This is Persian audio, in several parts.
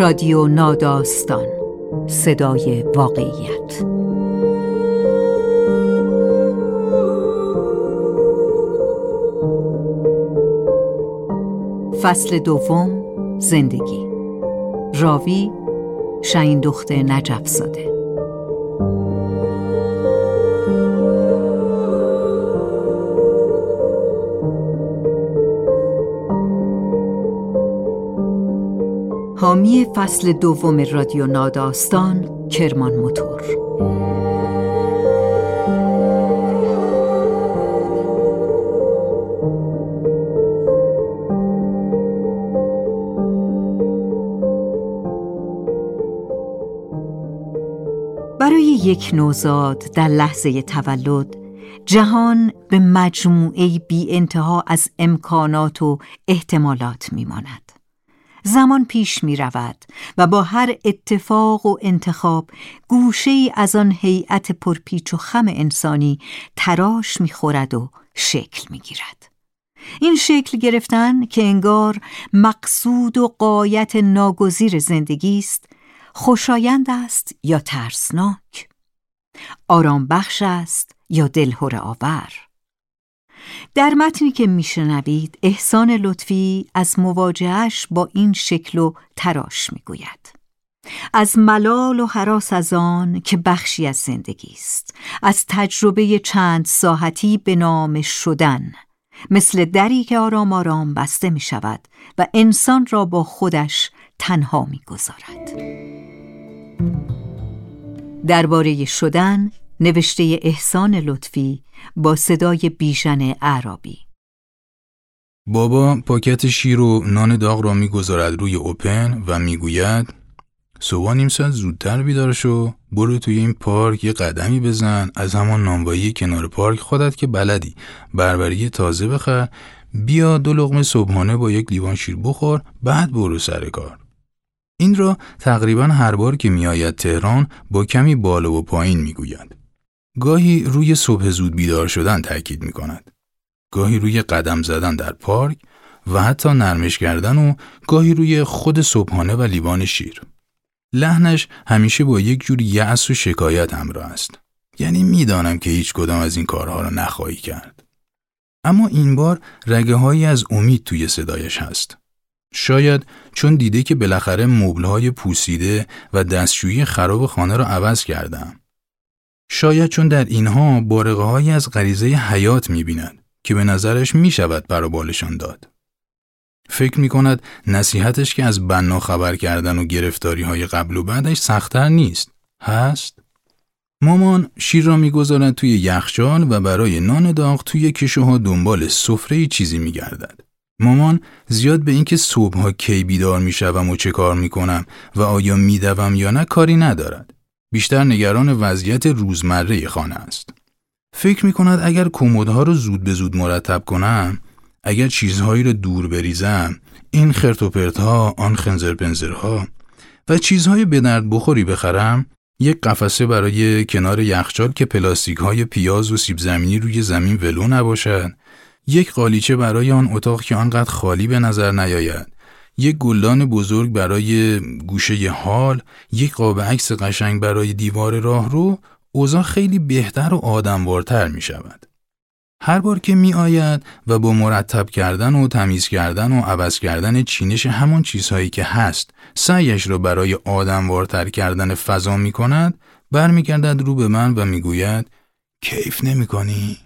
رادیو ناداستان. صدای واقعیت. فصل دوم زندگی. راوی شاین دخت نجف زاده حامی فصل دوم رادیو ناداستان کرمان موتور برای یک نوزاد در لحظه تولد جهان به مجموعه بی انتها از امکانات و احتمالات میماند. زمان پیش می رود و با هر اتفاق و انتخاب گوشه ای از آن هیئت پرپیچ و خم انسانی تراش می خورد و شکل می گیرد. این شکل گرفتن که انگار مقصود و قایت ناگزیر زندگی است خوشایند است یا ترسناک آرام بخش است یا دلهور آور در متنی که میشنوید احسان لطفی از مواجهش با این شکل و تراش می‌گوید. از ملال و حراس از آن که بخشی از زندگی است. از تجربه چند ساحتی به نام شدن. مثل دری که آرام آرام بسته می شود و انسان را با خودش تنها می گذارد. درباره شدن نوشته احسان لطفی با صدای بیژن اعرابی. بابا پاکت شیر و نان داغ را می‌گذارد روی اوپن و می‌گوید صبح نیم ساعت زودتر بیدار شو برو توی این پارک یه قدمی بزن از همان نانوایی کنار پارک خودت که بلدی. بربری تازه بخر بیا دو لغمه صبحانه با یک لیوان شیر بخور بعد برو سر کار. این را تقریبا هر بار که میآید تهران با کمی بالا و پایین می‌گوید. گاهی روی صبح زود بیدار شدن تاکید می کند. گاهی روی قدم زدن در پارک و حتی نرمش کردن و گاهی روی خود صبحانه و لیوان شیر. لحنش همیشه با یک جور یأس و شکایت همراه است. یعنی می‌دانم که هیچ کدام از این کارها را نخواهی کرد. اما این بار رگه هایی از امید توی صدایش هست. شاید چون دیده که بالاخره مبلهای پوسیده و دستشویی خراب خانه را عوض کردم. شاید چون در اینها بارقه از غریزه حیات می بیند که به نظرش می شود برا بالشان داد. فکر می کند نصیحتش که از بنا خبر کردن و گرفتاری های قبل و بعدش سختتر نیست. هست؟ مامان شیر را می‌گذارد توی یخچال و برای نان داغ توی کشوها دنبال سفره چیزی میگردد. مامان زیاد به اینکه صبحها کی بیدار می‌شوم و چه کار می‌کنم و آیا میدوم یا نه کاری ندارد. بیشتر نگران وضعیت روزمره خانه است. فکر می کند اگر کمدها رو زود به زود مرتب کنم، اگر چیزهایی رو دور بریزم، این خرت و ها، آن خنزر پنزرها و چیزهای به درد بخوری بخرم، یک قفسه برای کنار یخچال که پلاستیک های پیاز و سیب زمینی روی زمین ولو نباشد، یک قالیچه برای آن اتاق که آنقدر خالی به نظر نیاید یک گلدان بزرگ برای گوشه حال، یک قاب عکس قشنگ برای دیوار راه رو، اوضاع خیلی بهتر و آدموارتر می شود. هر بار که می آید و با مرتب کردن و تمیز کردن و عوض کردن چینش همان چیزهایی که هست سعیش را برای آدموارتر کردن فضا می کند برمیگردد رو به من و می‌گوید کیف نمی کنی؟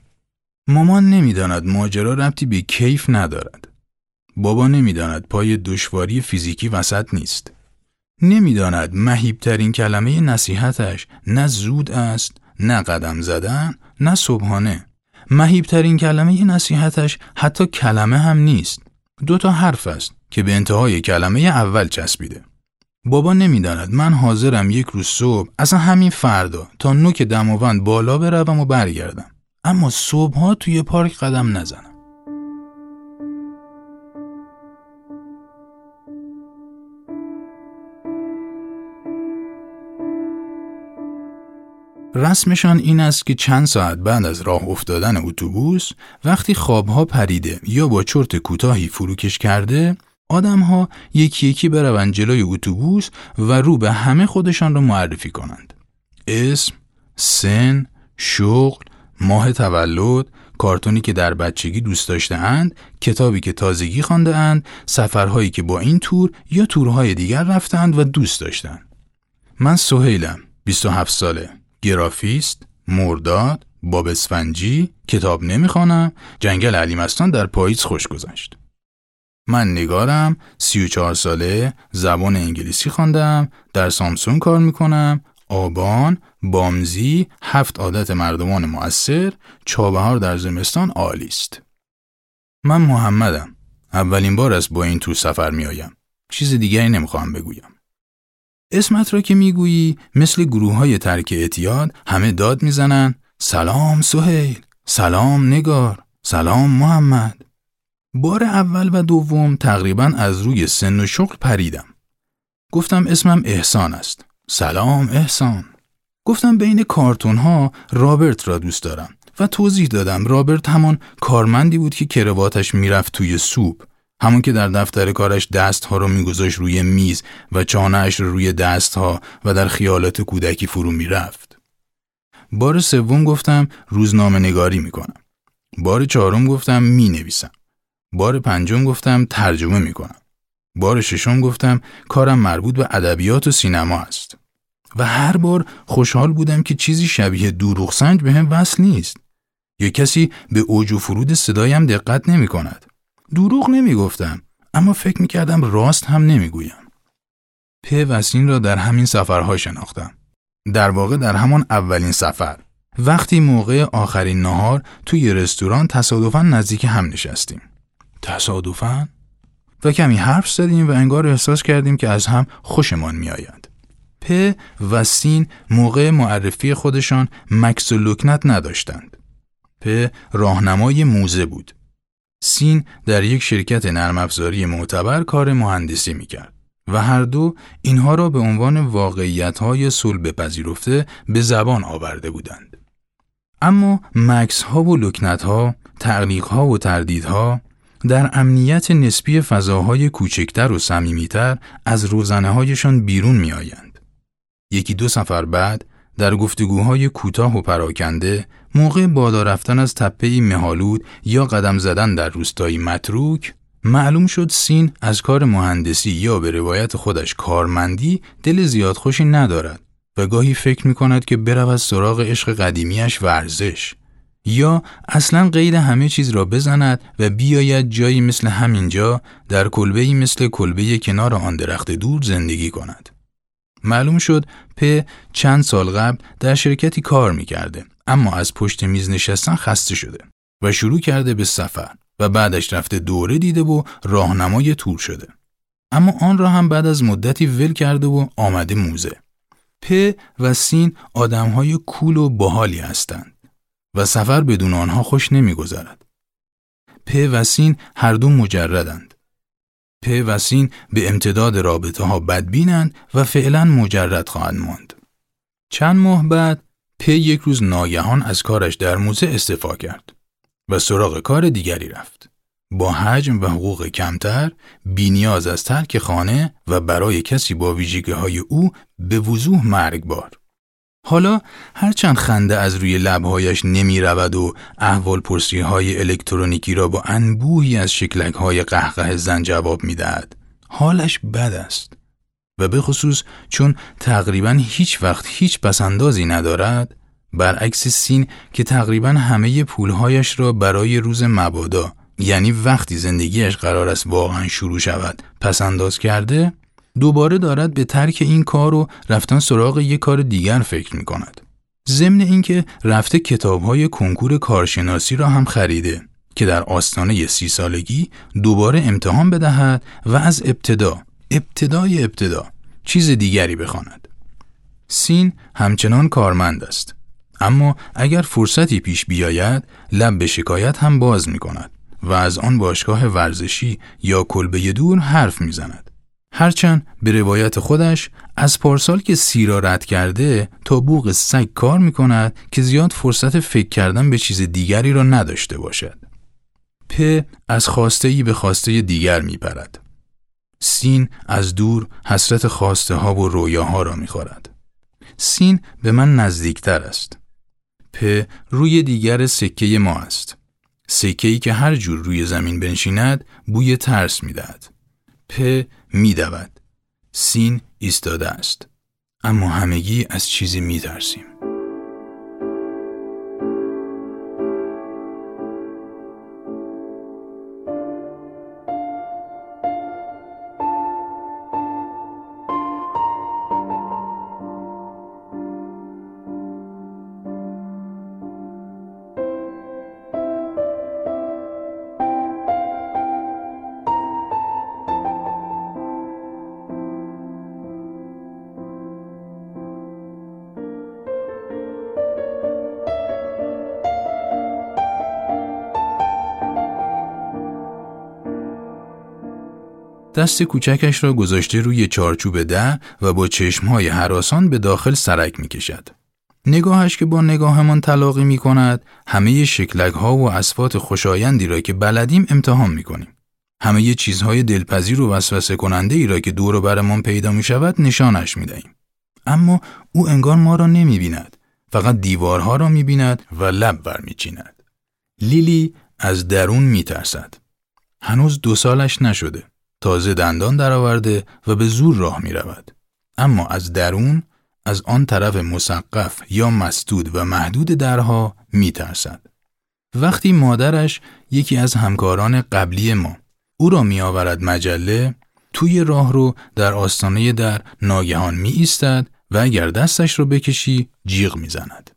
مامان نمی‌داند ماجرا ربطی به کیف ندارد. بابا نمی‌داند پای دشواری فیزیکی وسط نیست. نمی‌داند مهیبترین کلمه نصیحتش نه زود است، نه قدم زدن، نه صبحانه. مهیبترین کلمه نصیحتش حتی کلمه هم نیست. دو تا حرف است که به انتهای کلمه اول چسبیده. بابا نمی‌داند من حاضرم یک روز صبح اصلا همین فردا تا نوک دماوند بالا بروم و برگردم. اما صبحها توی پارک قدم نزنم. رسمشان این است که چند ساعت بعد از راه افتادن اتوبوس وقتی خوابها پریده یا با چرت کوتاهی فروکش کرده آدمها یکی یکی بروند جلوی اتوبوس و رو به همه خودشان را معرفی کنند. اسم، سن، شغل، ماه تولد، کارتونی که در بچگی دوست داشته اند، کتابی که تازگی خانده اند، سفرهایی که با این تور یا تورهای دیگر رفتند و دوست داشتند. من سهیلم، 27 ساله، گرافیست، مرداد، باب اسفنجی، کتاب نمی‌خوانم، جنگل علیمستان در پاییز خوش گذشت. من نگارم، 34 ساله، زبان انگلیسی خواندم، در سامسون کار می‌کنم، آبان، بامزی، هفت عادت مردمان مؤثر، چابهار در زمستان عالی است. من محمدم. اولین بار است با این تو سفر میآیم. چیز دیگری نمی‌خواهم بگویم. اسمت را که می‌گویی مثل گروه های ترک اعتیاد همه داد می‌زنن سلام سهیل، سلام نگار، سلام محمد. بار اول و دوم تقریبا از روی سن و شغل پریدم. گفتم اسمم احسان است. سلام احسان. گفتم بین کارتون ها رابرت را دوست دارم و توضیح دادم رابرت همان کارمندی بود که کرواتش می‌رفت توی سوپ همون که در دفتر کارش دستها رو میگذاشت روی میز و چانهش رو روی دستها و در خیالات کودکی فرو می‌رفت. بار سوم گفتم روزنامه نگاری می‌کنم. بار چهارم گفتم می نویسم. بار پنجم گفتم ترجمه می‌کنم. بار ششم گفتم کارم مربوط به ادبیات و سینما است. و هر بار خوشحال بودم که چیزی شبیه دروغ سنج به هم وصل نیست. یا کسی به اوج و فرود صدایم دقت نمی کند. دروغ نمی گفتم اما فکر می کردم راست هم نمی گویم. پ وسین را در همین سفرها شناختم. در واقع در همان اولین سفر. وقتی موقع آخرین نهار توی رستوران تصادفاً نزدیک هم نشستیم. تصادفاً؟ و کمی حرف زدیم و انگار احساس کردیم که از هم خوشمان می آید. پ و سین موقع معرفی خودشان مکس و لکنت نداشتند. پ راهنمای موزه بود. سین در یک شرکت نرم افزاری معتبر کار مهندسی می کرد و هر دو اینها را به عنوان واقعیت های صلب پذیرفته به زبان آورده بودند. اما مکس ها و لکنت ها، تعلیق ها و تردیدها در امنیت نسبی فضاهای کوچکتر و صمیمیتر از روزنه هایشان بیرون می آیند. یکی دو سفر بعد در گفتگوهای کوتاه و پراکنده موقع بالا رفتن از تپه مهالود یا قدم زدن در روستایی متروک معلوم شد سین از کار مهندسی یا به روایت خودش کارمندی دل زیاد خوشی ندارد و گاهی فکر می کند که برود سراغ عشق قدیمیش ورزش یا اصلا قید همه چیز را بزند و بیاید جایی مثل همینجا در کلبه‌ای مثل کلبه کنار آن درخت دور زندگی کند. معلوم شد پ چند سال قبل در شرکتی کار می‌کرده اما از پشت میز نشستن خسته شده و شروع کرده به سفر و بعدش رفته دوره دیده و راهنمای تور شده. اما آن را هم بعد از مدتی ول کرده و آمده موزه. پ و سین آدمهای کول و باحالی هستند. و سفر بدون آنها خوش نمیگذرد. پ و سین هر دو مجردند. پ و سین به امتداد رابطه ها بدبینند و فعلا مجرد خواهند ماند. چند ماه بعد پ یک روز ناگهان از کارش در موزه استفا کرد و سراغ کار دیگری رفت. با حجم و حقوق کمتر، بینیاز از ترک خانه و برای کسی با ویژگی های او به وضوح مرگبار. حالا هرچند خنده از روی لبهایش نمی رود و احوال پرسی های الکترونیکی را با انبوهی از شکلک های قهقه زن جواب می دهد. حالش بد است. و به خصوص چون تقریبا هیچ وقت هیچ پسندازی ندارد برعکس سین که تقریبا همه پولهایش را برای روز مبادا یعنی وقتی زندگیش قرار است واقعا شروع شود پسنداز کرده دوباره دارد به ترک این کار و رفتن سراغ یک کار دیگر فکر می کند. ضمن اینکه رفته کتابهای کنکور کارشناسی را هم خریده که در آستانه سی سالگی دوباره امتحان بدهد و از ابتدا ابتدای ابتدا چیز دیگری بخواند. سین همچنان کارمند است اما اگر فرصتی پیش بیاید لب به شکایت هم باز می کند و از آن باشگاه ورزشی یا کلبه دور حرف می زند. هرچند به روایت خودش از پارسال که سیرا رد کرده تا بوغ سگ کار می کند که زیاد فرصت فکر کردن به چیز دیگری را نداشته باشد. پ از خواسته ای به خواسته دیگر می پرد. سین از دور حسرت خواسته ها و رویاها را می‌خورد. سین به من نزدیکتر است. پ روی دیگر سکه ما است. سکه ای که هر جور روی زمین بنشیند بوی ترس می‌دهد. پ میدود. سین ایستاده است. اما همگی از چیزی میترسیم. دست کوچکش را گذاشته روی چارچوب ده و با چشمهای حراسان به داخل سرک می کشد. نگاهش که با نگاهمان تلاقی می کند همه شکلک ها و اسفات خوشایندی را که بلدیم امتحان می کنیم. همه چیزهای دلپذیر و وسوسه کننده ای را که دور و برمان پیدا می شود نشانش می دهیم. اما او انگار ما را نمی بیند. فقط دیوارها را می بیند و لب بر می چیند. لیلی از درون می ترسد. هنوز دو سالش نشده. تازه دندان درآورده و به زور راه می رود. اما از درون از آن طرف مسقف یا مسدود و محدود درها می ترسد. وقتی مادرش یکی از همکاران قبلی ما او را می آورد مجله توی راه رو در آستانه در ناگهان می ایستد و اگر دستش رو بکشی جیغ می زند.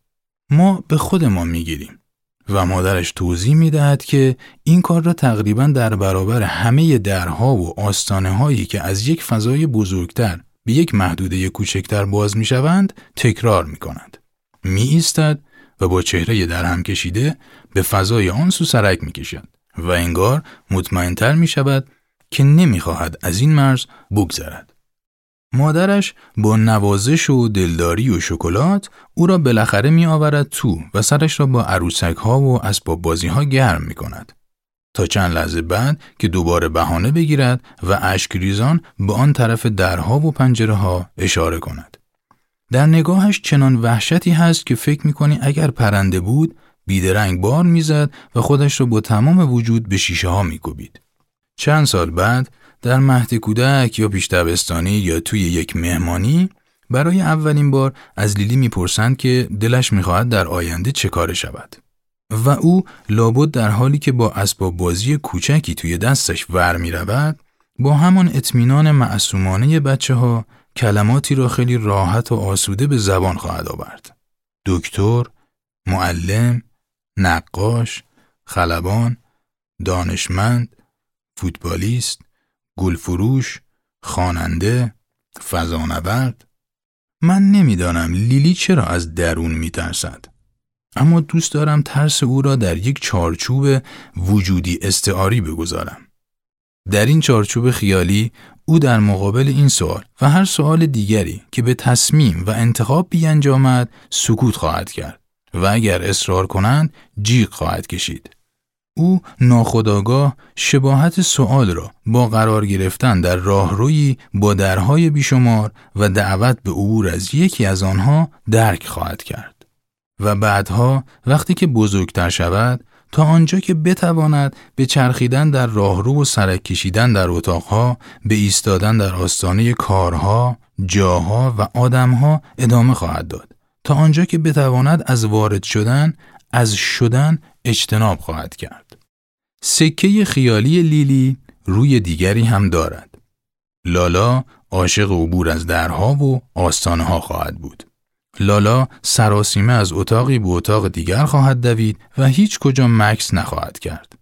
ما به خود ما می گیریم. و مادرش توضیح می دهد که این کار را تقریبا در برابر همه درها و آستانه هایی که از یک فضای بزرگتر به یک محدوده کوچکتر باز می شوند تکرار می کند. می ایستد و با چهره در هم کشیده به فضای آن سو سرک می کشد و انگار مطمئنتر می شود که نمی خواهد از این مرز بگذرد. مادرش با نوازش و دلداری و شکلات او را بالاخره می آورد تو و سرش را با عروسک ها و اسباب بازی ها گرم می کند. تا چند لحظه بعد که دوباره بهانه بگیرد و اشکریزان به آن طرف درها و پنجره ها اشاره کند. در نگاهش چنان وحشتی هست که فکر می کنی اگر پرنده بود بیدرنگ بار می‌زد و خودش را با تمام وجود به شیشه ها می چند سال بعد در مهد کودک یا پیش یا توی یک مهمانی برای اولین بار از لیلی می‌پرسند که دلش می‌خواهد در آینده چه کار شود و او لابد در حالی که با اسباب بازی کوچکی توی دستش ور می رود با همان اطمینان معصومانه بچه ها کلماتی را خیلی راحت و آسوده به زبان خواهد آورد. دکتر، معلم، نقاش، خلبان، دانشمند، فوتبالیست، گلفروش، خواننده، فضانورد. من نمی‌دانم لیلی چرا از درون میترسد. اما دوست دارم ترس او را در یک چارچوب وجودی استعاری بگذارم. در این چارچوب خیالی او در مقابل این سوال و هر سوال دیگری که به تصمیم و انتخاب بیانجامد سکوت خواهد کرد و اگر اصرار کنند جیغ خواهد کشید. او ناخداگاه شباهت سؤال را با قرار گرفتن در راهروی با درهای بیشمار و دعوت به عبور از یکی از آنها درک خواهد کرد. و بعدها وقتی که بزرگتر شود تا آنجا که بتواند به چرخیدن در راهرو و سرک کشیدن در اتاقها به ایستادن در آستانه کارها، جاها و آدمها ادامه خواهد داد. تا آنجا که بتواند از وارد شدن از شدن اجتناب خواهد کرد. سکه خیالی لیلی روی دیگری هم دارد. لالا عاشق عبور از درها و آستانه ها خواهد بود. لالا سراسیمه از اتاقی به اتاق دیگر خواهد دوید و هیچ کجا مکس نخواهد کرد.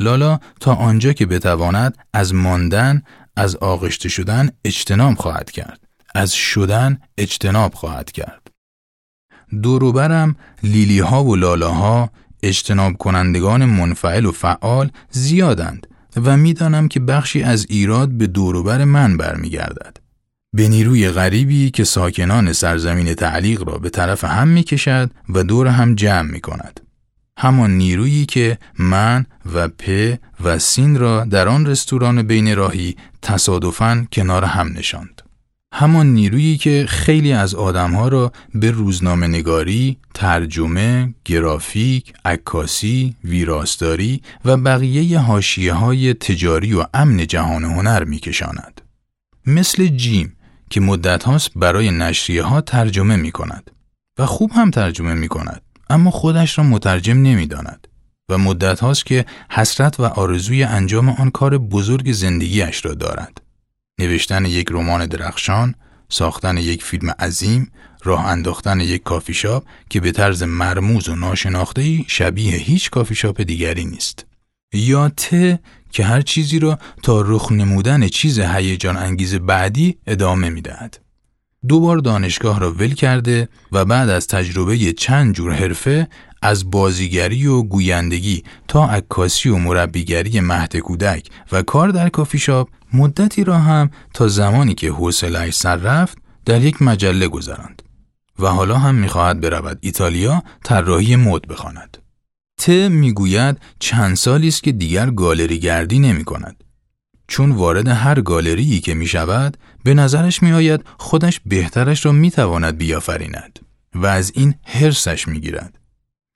لالا تا آنجا که بتواند از ماندن، از آغشته شدن اجتناب خواهد کرد. از شدن اجتناب خواهد کرد. دوروبرم لیلی ها و لالاها اجتناب کنندگان منفعل و فعال زیادند و می‌دانم که بخشی از ایراد به دوروبر من برمیگردد. به نیروی غریبی که ساکنان سرزمین تعلیق را به طرف هم می کشد و دور هم جمع می کند. همان نیرویی که من و پ و سین را در آن رستوران بین راهی تصادفاً کنار هم نشاند. همان نیرویی که خیلی از آدمها را به روزنامه نگاری، ترجمه، گرافیک، عکاسی، ویراستاری و بقیه حاشیه های تجاری و امن جهان هنر میکشاند. مثل جیم که مدت هاست برای نشریه ها ترجمه می کند و خوب هم ترجمه می کند اما خودش را مترجم نمی داند و مدت هاست که حسرت و آرزوی انجام آن کار بزرگ زندگیش را دارد. نوشتن یک رمان درخشان، ساختن یک فیلم عظیم، راه انداختن یک کافی شاپ که به طرز مرموز و ناشناخته‌ای شبیه هیچ کافی شاپ دیگری نیست. یا ت که هر چیزی را تا رخ نمودن چیز هیجان انگیز بعدی ادامه می دهد. دو بار دانشگاه را ول کرده و بعد از تجربه چند جور حرفه از بازیگری و گویندگی تا عکاسی و مربیگری مهد کودک و کار در کافی شاپ مدتی را هم تا زمانی که حوصله‌اش سر رفت در یک مجله گذراند و حالا هم می‌خواهد برود ایتالیا طراحی مد بخواند. ت می‌گوید چند سالی است که دیگر گالری گردی نمی کند. چون وارد هر گالری که می شود به نظرش می آید خودش بهترش را می تواند بیافریند و از این حرسش می گیرد.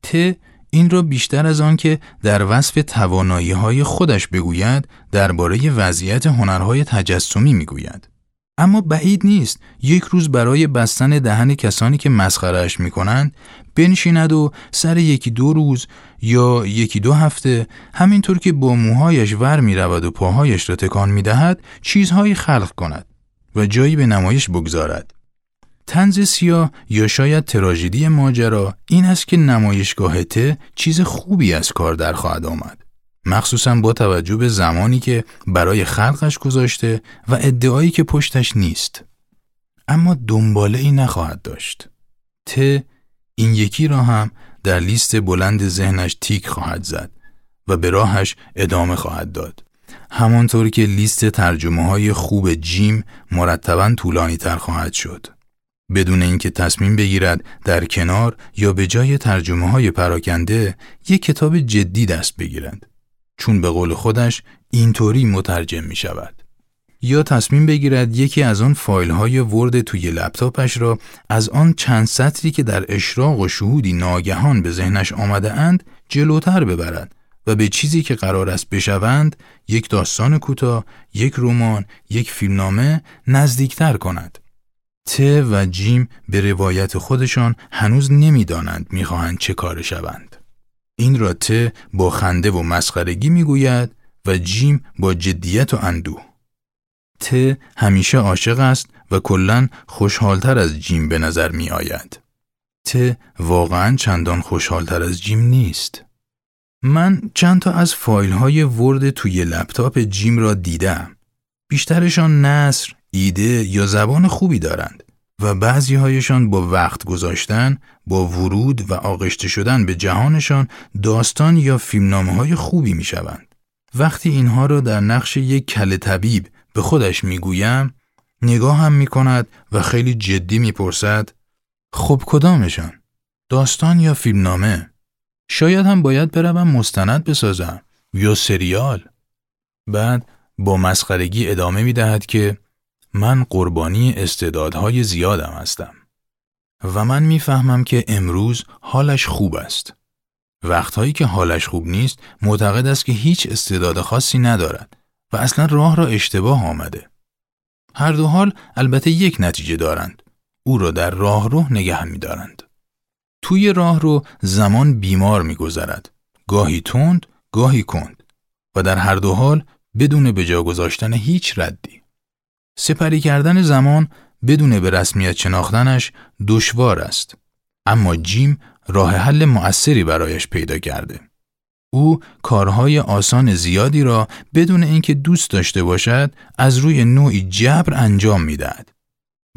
ت این را بیشتر از آن که در وصف توانایی های خودش بگوید درباره وضعیت هنرهای تجسمی می گوید. اما بعید نیست یک روز برای بستن دهن کسانی که مسخرهش می کنند بنشیند و سر یکی دو روز یا یکی دو هفته همینطور که با موهایش ور می رود و پاهایش را تکان می دهد چیزهایی خلق کند و جایی به نمایش بگذارد. تنز سیاه یا شاید تراژدی ماجرا این است که نمایشگاه ته چیز خوبی از کار در خواهد آمد. مخصوصا با توجه به زمانی که برای خلقش گذاشته و ادعایی که پشتش نیست. اما دنباله ای نخواهد داشت. ت این یکی را هم در لیست بلند ذهنش تیک خواهد زد و به راهش ادامه خواهد داد. همانطور که لیست ترجمه های خوب جیم مرتبا طولانی تر خواهد شد. بدون اینکه تصمیم بگیرد در کنار یا به جای ترجمه های پراکنده یک کتاب جدی دست بگیرد. چون به قول خودش اینطوری مترجم می شود. یا تصمیم بگیرد یکی از آن فایل های ورد توی لپتاپش را از آن چند سطری که در اشراق و شهودی ناگهان به ذهنش آمده اند جلوتر ببرد و به چیزی که قرار است بشوند یک داستان کوتاه، یک رمان، یک فیلمنامه نزدیکتر کند. ت و جیم به روایت خودشان هنوز نمی‌دانند می‌خواهند چه کار شوند. این را ت با خنده و مسخرگی می‌گوید و جیم با جدیت و اندوه. ت همیشه عاشق است و کلا خوشحالتر از جیم به نظر می آید. ت واقعا چندان خوشحالتر از جیم نیست. من چند تا از فایل های ورد توی لپتاپ جیم را دیدم. بیشترشان نصر، ایده یا زبان خوبی دارند و بعضی هایشان با وقت گذاشتن، با ورود و آغشته شدن به جهانشان داستان یا فیلمنامه های خوبی می شوند. وقتی اینها را در نقش یک کل طبیب به خودش می‌گویم نگاه هم می کند و خیلی جدی می‌پرسد خب کدامشان؟ داستان یا فیلمنامه؟ شاید هم باید بروم مستند بسازم یا سریال بعد با مسخرگی ادامه می دهد که من قربانی استعدادهای زیادم هستم و من می‌فهمم که امروز حالش خوب است. وقتهایی که حالش خوب نیست معتقد است که هیچ استعداد خاصی ندارد و اصلا راه را اشتباه آمده. هر دو حال البته یک نتیجه دارند. او را در راه رو نگه می دارند. توی راه رو زمان بیمار می گذرد. گاهی تند، گاهی کند و در هر دو حال بدون به جا گذاشتن هیچ ردی. سپری کردن زمان بدون به رسمیت شناختنش دشوار است. اما جیم راه حل مؤثری برایش پیدا کرده. او کارهای آسان زیادی را بدون اینکه دوست داشته باشد از روی نوعی جبر انجام می‌دهد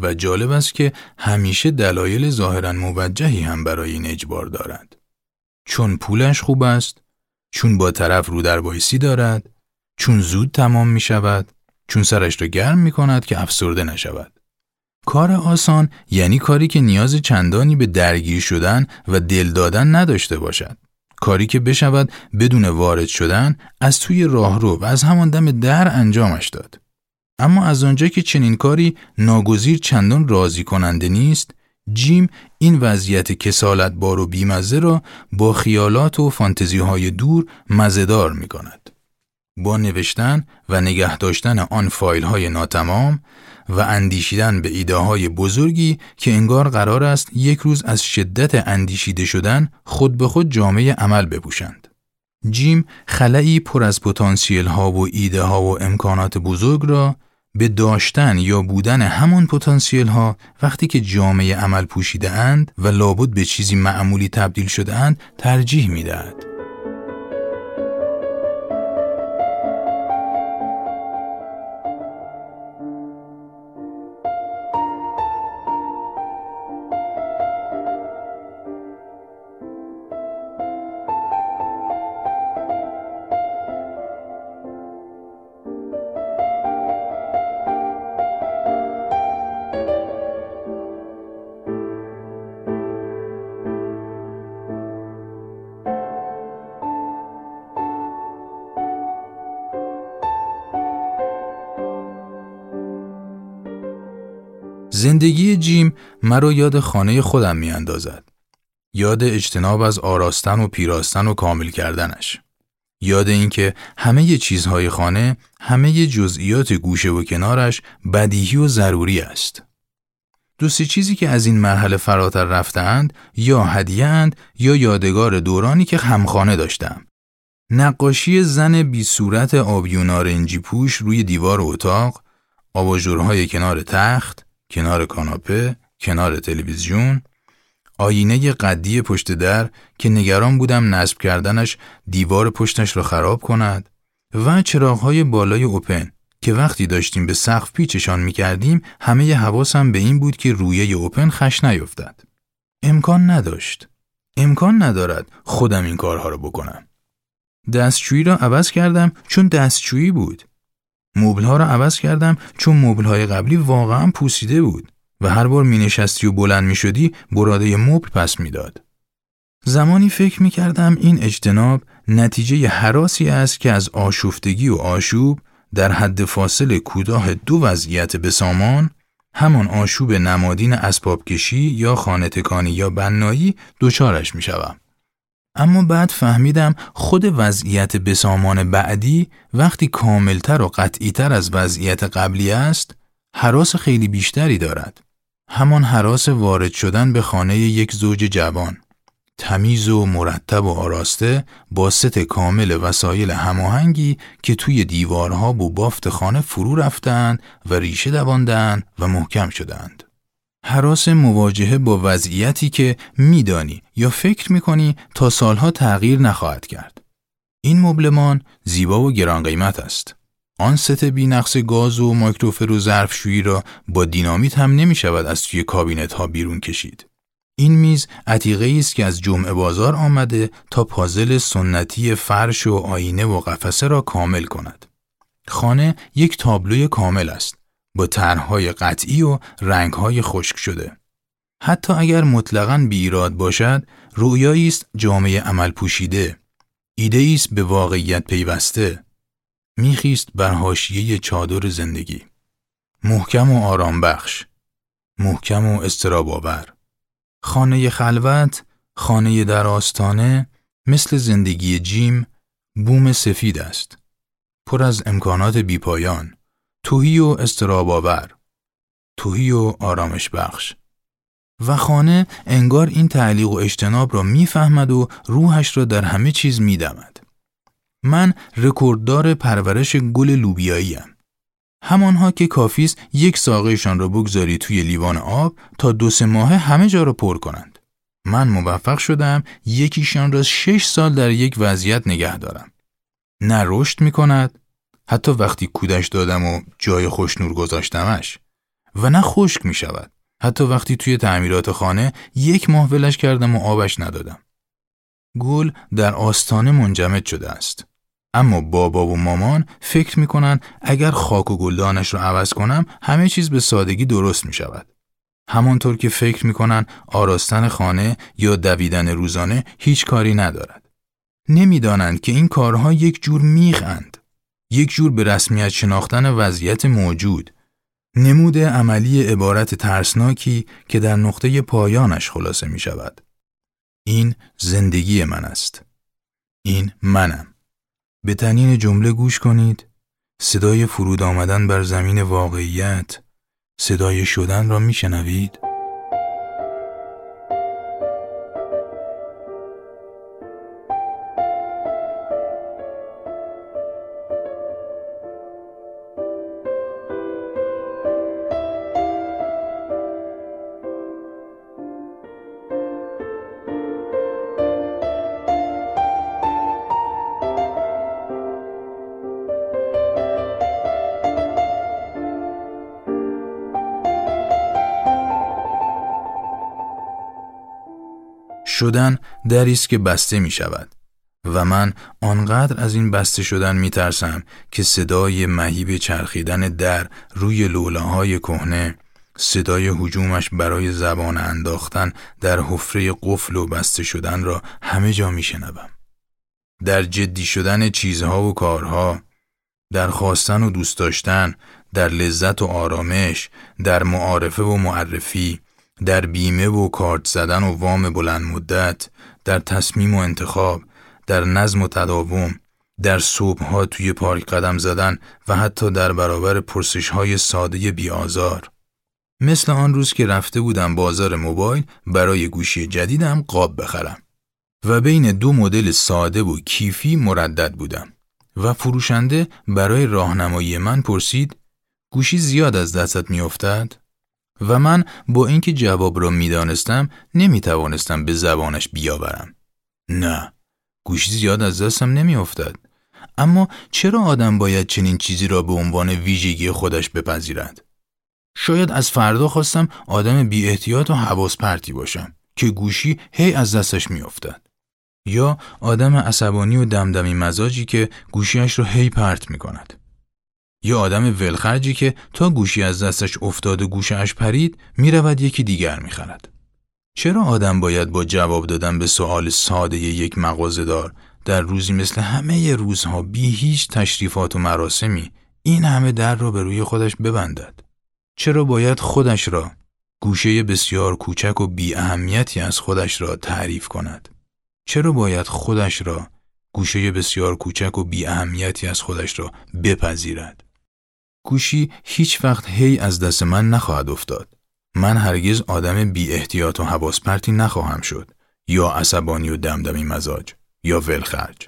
و جالب است که همیشه دلایل ظاهرا موجهی هم برای این اجبار دارد چون پولش خوب است چون با طرف رو در دارد چون زود تمام می شود چون سرش را گرم می کند که افسرده نشود کار آسان یعنی کاری که نیاز چندانی به درگیر شدن و دل دادن نداشته باشد کاری که بشود بدون وارد شدن از توی راهرو و از همان دم در انجامش داد. اما از آنجا که چنین کاری ناگزیر چندان راضی کننده نیست، جیم این وضعیت کسالت بار و بیمزه را با خیالات و فانتزی های دور مزدار می کند. با نوشتن و نگه داشتن آن فایل های ناتمام و اندیشیدن به ایده های بزرگی که انگار قرار است یک روز از شدت اندیشیده شدن خود به خود جامعه عمل بپوشند. جیم خلایی پر از پتانسیل ها و ایده ها و امکانات بزرگ را به داشتن یا بودن همان پتانسیل ها وقتی که جامعه عمل پوشیده اند و لابد به چیزی معمولی تبدیل شده اند ترجیح می دهد. زندگی جیم مرا یاد خانه خودم می اندازد. یاد اجتناب از آراستن و پیراستن و کامل کردنش. یاد اینکه همه چیزهای خانه، همه جزئیات گوشه و کنارش بدیهی و ضروری است. دوستی چیزی که از این مرحله فراتر رفتند یا هدیه اند یا یادگار دورانی که همخانه داشتم. نقاشی زن بی صورت آبی نارنجی پوش روی دیوار اتاق، آباژورهای کنار تخت، کنار کاناپه، کنار تلویزیون، آینه قدی پشت در که نگران بودم نصب کردنش دیوار پشتش را خراب کند و چراغهای بالای اوپن که وقتی داشتیم به سقف پیچشان می کردیم همه حواسم به این بود که رویه اوپن خش نیفتد. امکان نداشت. امکان ندارد خودم این کارها را بکنم. دستشویی را عوض کردم چون دستشویی بود. ها را عوض کردم چون های قبلی واقعا پوسیده بود و هر بار می نشستی و بلند می شدی براده مبل پس می‌داد. زمانی فکر می کردم این اجتناب نتیجه حراسی است که از آشفتگی و آشوب در حد فاصل کوتاه دو وضعیت بسامان همان آشوب نمادین اسباب کشی یا خانه تکانی یا بنایی دچارش می شوم. اما بعد فهمیدم خود وضعیت بسامان بعدی وقتی کاملتر و قطعیتر از وضعیت قبلی است حراس خیلی بیشتری دارد. همان حراس وارد شدن به خانه یک زوج جوان. تمیز و مرتب و آراسته با ست کامل وسایل هماهنگی که توی دیوارها و بافت خانه فرو رفتند و ریشه دواندند و محکم شدند. حراس مواجهه با وضعیتی که میدانی یا فکر می‌کنی تا سالها تغییر نخواهد کرد. این مبلمان زیبا و گران قیمت است. آن ست نقص گاز و مایکروفر و ظرفشویی را با دینامیت هم نمی شود از توی کابینت ها بیرون کشید. این میز عتیقه است که از جمعه بازار آمده تا پازل سنتی فرش و آینه و قفسه را کامل کند. خانه یک تابلوی کامل است. با طرحهای قطعی و رنگهای خشک شده. حتی اگر مطلقاً بی ایراد باشد، رویایی است جامعه عمل پوشیده. ایده است به واقعیت پیوسته. میخیست بر حاشیه چادر زندگی. محکم و آرام بخش. محکم و استراباور. خانه خلوت، خانه در آستانه، مثل زندگی جیم، بوم سفید است. پر از امکانات بیپایان. توهی و استراباور توهی و آرامش بخش و خانه انگار این تعلیق و اجتناب را می‌فهمد و روحش را در همه چیز میدمد. من رکورددار پرورش گل لوبیایی ام. همانها که کافیست یک ساقهشان را بگذاری توی لیوان آب تا دو سه ماه همه جا را پر کنند. من موفق شدم یکیشان را شش سال در یک وضعیت نگه دارم. نه رشد می کند حتی وقتی کودش دادم و جای خوشنور گذاشتمش و نه خشک می شود حتی وقتی توی تعمیرات خانه یک ماه ولش کردم و آبش ندادم گل در آستانه منجمد شده است اما بابا و مامان فکر می‌کنن اگر خاک و گلدانش رو عوض کنم همه چیز به سادگی درست می شود. همانطور که فکر می‌کنن آراستن خانه یا دویدن روزانه هیچ کاری ندارد. نمی‌دانند که این کارها یک جور میخند. یک جور به رسمیت شناختن وضعیت موجود. نمود عملی عبارت ترسناکی که در نقطه پایانش خلاصه می شود. این زندگی من است. این منم. به تنین جمله گوش کنید. صدای فرود آمدن بر زمین واقعیت. صدای شدن را می شنوید؟ شدن دری است که بسته می شود و من آنقدر از این بسته شدن می ترسم که صدای مهیب چرخیدن در روی لولاهای کهنه صدای حجومش برای زبان انداختن در حفره قفل و بسته شدن را همه جا می شنبم. در جدی شدن چیزها و کارها در خواستن و دوست داشتن در لذت و آرامش در معارفه و معرفی در بیمه و کارت زدن و وام بلند مدت، در تصمیم و انتخاب، در نظم و تداوم، در صبحها توی پارک قدم زدن و حتی در برابر پرسش های ساده بیازار. مثل آن روز که رفته بودم بازار موبایل برای گوشی جدیدم قاب بخرم. و بین دو مدل ساده و کیفی مردد بودم. و فروشنده برای راهنمایی من پرسید گوشی زیاد از دستت میافتد؟ و من با اینکه جواب را می‌دانستم نمی توانستم به زبانش بیاورم. نه، گوشی زیاد از دستم نمیافتد. اما چرا آدم باید چنین چیزی را به عنوان ویژگی خودش بپذیرد؟ شاید از فردا خواستم آدم بی احتیاط و حواس پرتی باشم که گوشی هی از دستش میافتد. یا آدم عصبانی و دمدمی مزاجی که گوشیش را هی پرت می کند. یا آدم ولخرجی که تا گوشی از دستش افتاد و گوشش پرید می‌رود یکی دیگر می‌خرد. چرا آدم باید با جواب دادن به سوال ساده یک مغازهدار در روزی مثل همه روزها بی هیچ تشریفات و مراسمی این همه در را به روی خودش ببندد؟ چرا باید خودش را گوشه بسیار کوچک و بی اهمیتی از خودش را تعریف کند؟ چرا باید خودش را گوشه بسیار کوچک و بی اهمیتی از خودش را بپذیرد؟ گوشی هیچ وقت هی از دست من نخواهد افتاد. من هرگز آدم بی احتیاط و حواس پرتی نخواهم شد یا عصبانی و دمدمی مزاج یا ولخرج.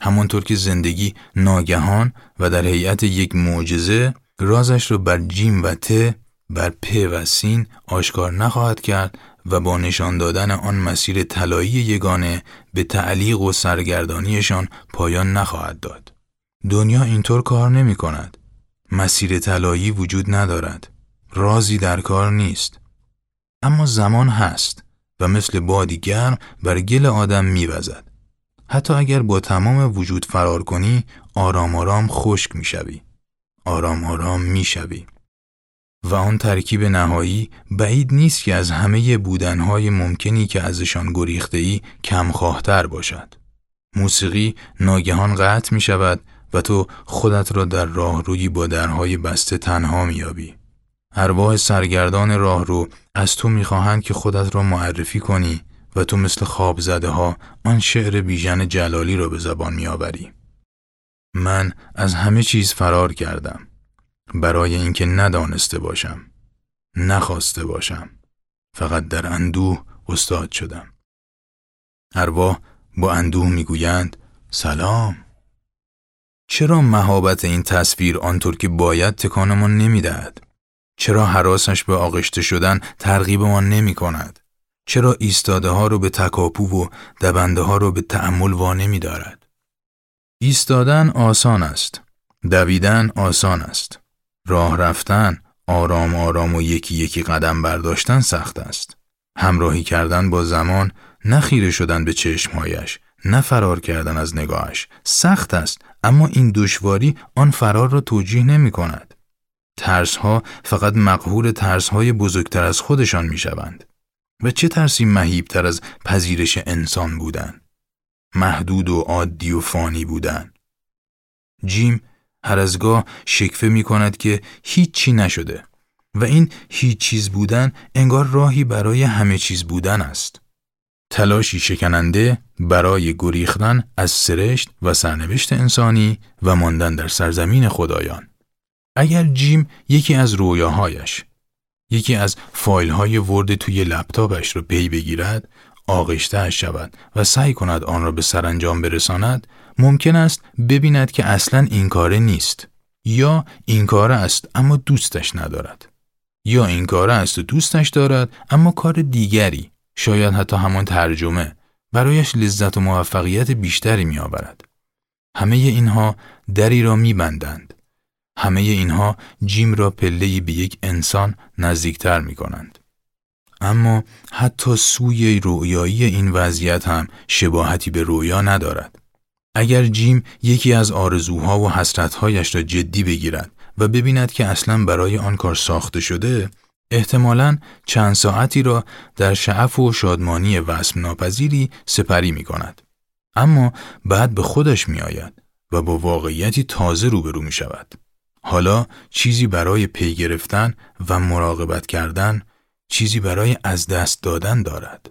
همانطور که زندگی ناگهان و در هیئت یک معجزه رازش را بر جیم و ت بر پ و سین آشکار نخواهد کرد و با نشان دادن آن مسیر طلایی یگانه به تعلیق و سرگردانیشان پایان نخواهد داد. دنیا اینطور کار نمی کند. مسیر طلایی وجود ندارد. رازی در کار نیست. اما زمان هست و مثل بادی گرم بر گل آدم میوزد. حتی اگر با تمام وجود فرار کنی آرام آرام خشک می‌شوی. آرام آرام می‌شوی. و آن ترکیب نهایی بعید نیست که از همه بودنهای ممکنی که ازشان گریخته ای کمخواهتر باشد. موسیقی ناگهان قطع می شود و تو خودت را در راهرویی با درهای بسته تنها میابی. ارواح سرگردان راهرو از تو می‌خواهند که خودت را معرفی کنی و تو مثل خواب زده ها آن شعر بیژن جلالی را به زبان میآوری. من از همه چیز فرار کردم برای اینکه ندانسته باشم نخواسته باشم فقط در اندوه استاد شدم ارواح با اندوه می‌گویند سلام چرا مهابت این تصویر آنطور که باید تکانمان نمی‌دهد؟ چرا حراسش به آغشته شدن ترغیبمان نمی کند؟ چرا ایستاده ها رو به تکاپو و دبنده ها رو به تأمل وانه دارد؟ ایستادن آسان است. دویدن آسان است. راه رفتن، آرام آرام و یکی یکی قدم برداشتن سخت است. همراهی کردن با زمان، نخیره شدن به چشمهایش، نه فرار کردن از نگاهش سخت است اما این دشواری آن فرار را توجیه نمی کند. ترس ها فقط مقهور ترس های بزرگتر از خودشان می شوند. و چه ترسی مهیبتر از پذیرش انسان بودن؟ محدود و عادی و فانی بودن. جیم هر از گاه شکفه می کند که هیچی نشده و این هیچ چیز بودن انگار راهی برای همه چیز بودن است. تلاشی شکننده برای گریختن از سرشت و سرنوشت انسانی و ماندن در سرزمین خدایان. اگر جیم یکی از رویاهایش یکی از فایل های ورد توی لپتاپش را پی بگیرد آغشته شود و سعی کند آن را به سرانجام برساند ممکن است ببیند که اصلا این کاره نیست یا این کاره است اما دوستش ندارد یا این کاره است و دوستش دارد اما کار دیگری شاید حتی همان ترجمه برایش لذت و موفقیت بیشتری می آورد. همه اینها دری را می بندند. همه اینها جیم را پله به یک انسان نزدیکتر می کنند. اما حتی سوی رویایی این وضعیت هم شباهتی به رویا ندارد. اگر جیم یکی از آرزوها و حسرتهایش را جدی بگیرد و ببیند که اصلا برای آن کار ساخته شده، احتمالاً چند ساعتی را در شعف و شادمانی وسم ناپذیری سپری می کند. اما بعد به خودش می آید و با واقعیتی تازه روبرو می شود. حالا چیزی برای پی گرفتن و مراقبت کردن، چیزی برای از دست دادن دارد.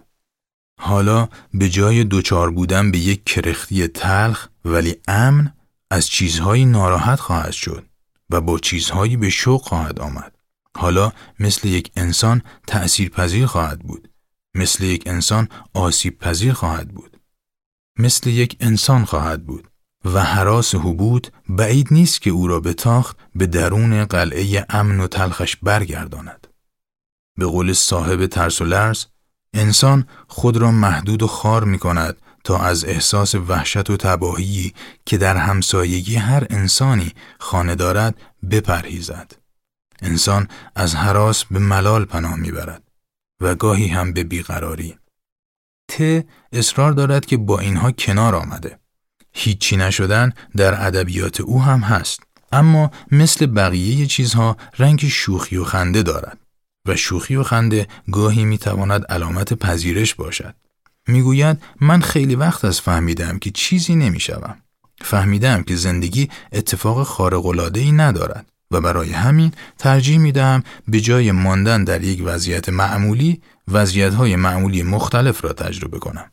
حالا به جای دوچار بودن به یک کرختی تلخ ولی امن از چیزهایی ناراحت خواهد شد و با چیزهایی به شوق خواهد آمد. حالا مثل یک انسان تأثیر پذیر خواهد بود. مثل یک انسان آسیب پذیر خواهد بود. مثل یک انسان خواهد بود. و حراس حبود بعید نیست که او را به تاخت به درون قلعه امن و تلخش برگرداند. به قول صاحب ترس و لرز، انسان خود را محدود و خار می کند تا از احساس وحشت و تباهی که در همسایگی هر انسانی خانه دارد بپرهیزد. انسان از حراس به ملال پناه می‌برد و گاهی هم به بیقراری. ت اصرار دارد که با اینها کنار آمده. هیچی نشدن در ادبیات او هم هست اما مثل بقیه چیزها رنگ شوخی و خنده دارد و شوخی و خنده گاهی می‌تواند علامت پذیرش باشد می‌گوید من خیلی وقت از فهمیدم که چیزی نمی‌شوم فهمیدم که زندگی اتفاق خارق ای ندارد و برای همین ترجیح می دهم به جای ماندن در یک وضعیت معمولی وضعیت معمولی مختلف را تجربه کنم.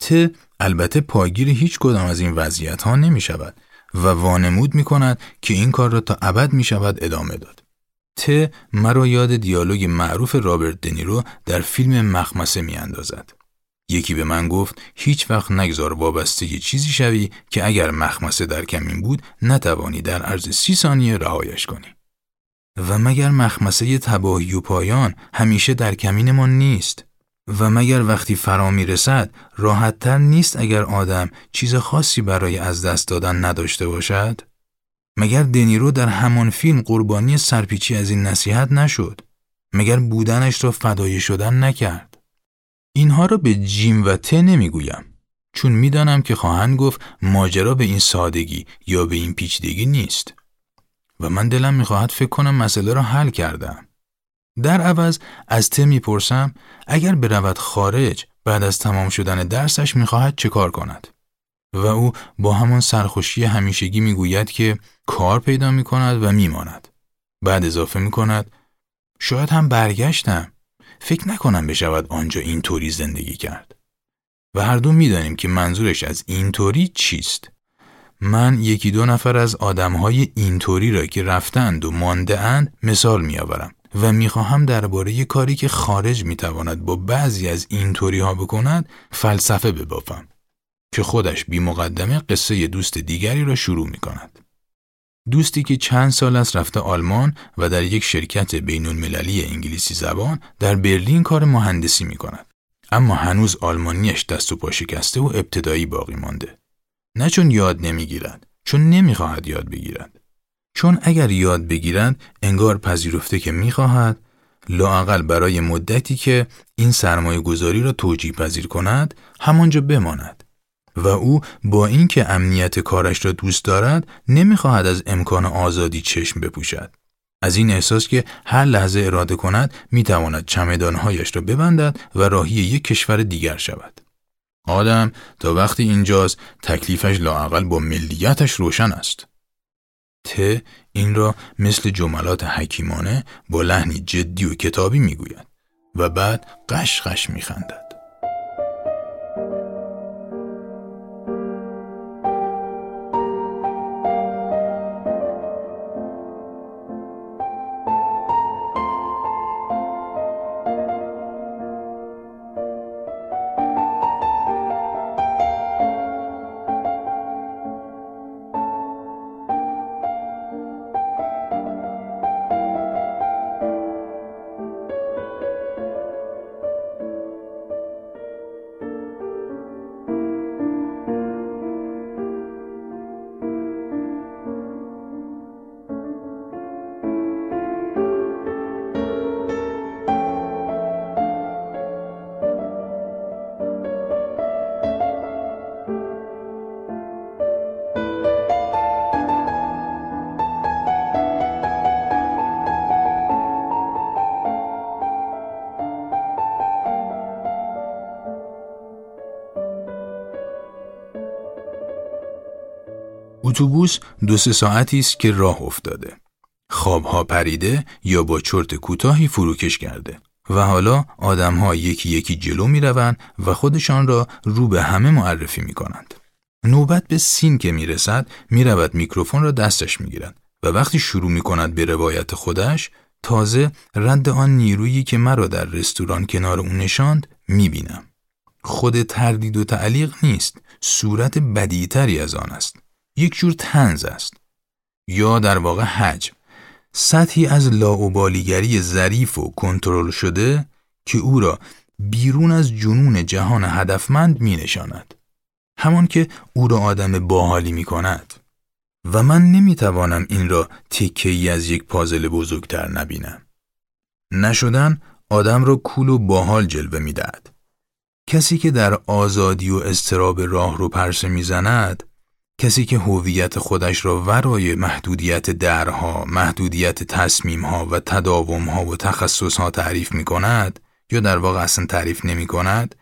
ت البته پایگیر هیچ کدام از این وضعیت ها نمی شود و وانمود می کند که این کار را تا ابد می شود ادامه داد. ت مرا یاد دیالوگ معروف رابرت دنیرو در فیلم مخمسه می اندازد. یکی به من گفت هیچ وقت نگذار وابسته چیزی شوی که اگر مخمسه در کمین بود نتوانی در عرض سی ثانیه رهایش کنی. و مگر مخمسه تباهی و پایان همیشه در کمینمان نیست و مگر وقتی فرا می رسد راحتتر نیست اگر آدم چیز خاصی برای از دست دادن نداشته باشد؟ مگر دنیرو در همان فیلم قربانی سرپیچی از این نصیحت نشد؟ مگر بودنش را فدای شدن نکرد؟ اینها را به جیم و ته نمی‌گویم چون می‌دانم که خواهند گفت ماجرا به این سادگی یا به این پیچیدگی نیست. و من دلم می‌خواهد فکر کنم مسئله را حل کردم. در عوض از ته می‌پرسم اگر برود خارج بعد از تمام شدن درسش می‌خواهد چه کار کند؟ و او با همان سرخوشی همیشگی می‌گوید که کار پیدا می‌کند و میماند. بعد اضافه می‌کند شاید هم برگشتم. فکر نکنم بشود آنجا اینطوری زندگی کرد. و هر دو می‌دانیم که منظورش از اینطوری چیست. من یکی دو نفر از آدمهای اینطوری را که رفتند و مانده اند مثال میآورم و می‌خواهم درباره کاری که خارج می‌تواند با بعضی از اینطوری ها بکند فلسفه ببافم که خودش بی مقدمه قصه دوست دیگری را شروع می کند. دوستی که چند سال است رفته آلمان و در یک شرکت بین المللی انگلیسی زبان در برلین کار مهندسی می کند. اما هنوز آلمانیش دست و پا شکسته و ابتدایی باقی مانده. نه چون یاد نمی‌گیرد، چون نمی‌خواهد یاد بگیرد. چون اگر یاد بگیرد انگار پذیرفته که می‌خواهد لاقل برای مدتی که این سرمایه گذاری را توجیه پذیر کند همانجا بماند. و او با اینکه امنیت کارش را دوست دارد نمی‌خواهد از امکان آزادی چشم بپوشد. از این احساس که هر لحظه اراده کند می‌تواند چمدانهایش را ببندد و راهی یک کشور دیگر شود. آدم تا وقتی اینجاست تکلیفش لاعقل با ملیتش روشن است. ت این را مثل جملات حکیمانه با لحنی جدی و کتابی می‌گوید و بعد قش قش میخندد. اتوبوس دو سه ساعتی است که راه افتاده. خوابها پریده یا با چرت کوتاهی فروکش کرده و حالا آدمها یکی یکی جلو می روند و خودشان را رو به همه معرفی می کنند. نوبت به سین که می رسد می رود میکروفون را دستش می گیرد و وقتی شروع می کند به روایت خودش تازه رد آن نیرویی که مرا در رستوران کنار او نشاند می بینم. خود تردید و تعلیق نیست صورت بدیتری از آن است یک جور تنز است یا در واقع حجم سطحی از لاوبالیگری ظریف و کنترل شده که او را بیرون از جنون جهان هدفمند می نشاند. همان که او را آدم باحالی می کند. و من نمی توانم این را تکه ای از یک پازل بزرگتر نبینم. نشدن آدم را کول و باحال جلوه می دهد. کسی که در آزادی و استراب راه رو پرسه می‌زند کسی که هویت خودش را ورای محدودیت درها، محدودیت تصمیمها و تداومها و تخصصها تعریف می کند یا در واقع اصلا تعریف نمی کند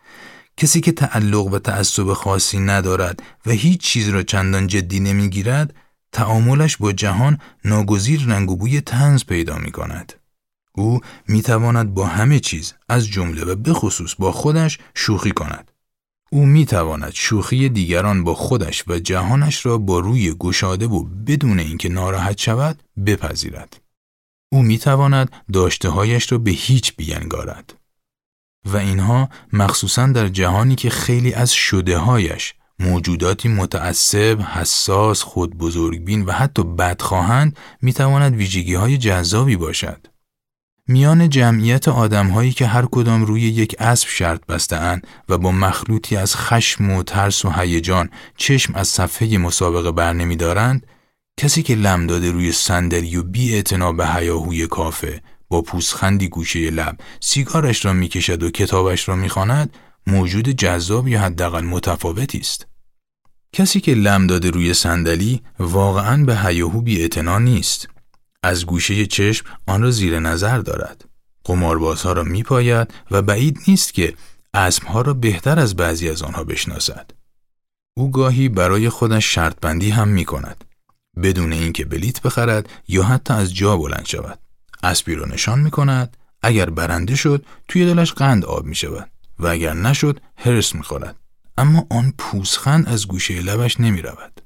کسی که تعلق و تعصب خاصی ندارد و هیچ چیز را چندان جدی نمی گیرد تعاملش با جهان ناگزیر رنگ و بوی تنز پیدا می کند. او می تواند با همه چیز از جمله و بخصوص با خودش شوخی کند. او می تواند شوخی دیگران با خودش و جهانش را با روی گشاده و بدون اینکه ناراحت شود بپذیرد. او می تواند داشته هایش را به هیچ بینگارد. و اینها مخصوصا در جهانی که خیلی از شده هایش موجوداتی متعصب، حساس، خود بزرگبین و حتی بدخواهند می تواند ویژگی های جذابی باشد. میان جمعیت آدمهایی که هر کدام روی یک اسب شرط بستهاند و با مخلوطی از خشم و ترس و هیجان چشم از صفحه مسابقه بر دارند کسی که لم داده روی صندلی و بی به هیاهوی کافه با پوسخندی گوشه لب سیگارش را می‌کشد و کتابش را می‌خواند موجود جذاب یا حداقل متفاوتی است. کسی که لم داده روی صندلی واقعا به هیاهو بی نیست. از گوشه چشم آن را زیر نظر دارد. قماربازها را میپاید و بعید نیست که اسمها را بهتر از بعضی از آنها بشناسد. او گاهی برای خودش شرط بندی هم می کند. بدون اینکه بلیت بخرد یا حتی از جا بلند شود. اسبی را نشان می کند. اگر برنده شد توی دلش قند آب می شود و اگر نشد هرس می خورد. اما آن پوزخند از گوشه لبش نمی رود.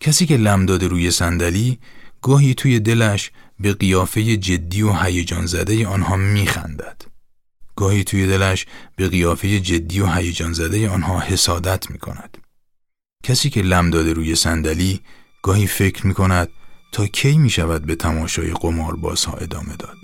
کسی که لم داده روی صندلی گاهی توی دلش به قیافه جدی و هیجان زده آنها میخندد. گاهی توی دلش به قیافه جدی و هیجان زده آنها حسادت می کند. کسی که لم داده روی صندلی گاهی فکر می کند تا کی می شود به تماشای قماربازها ادامه داد.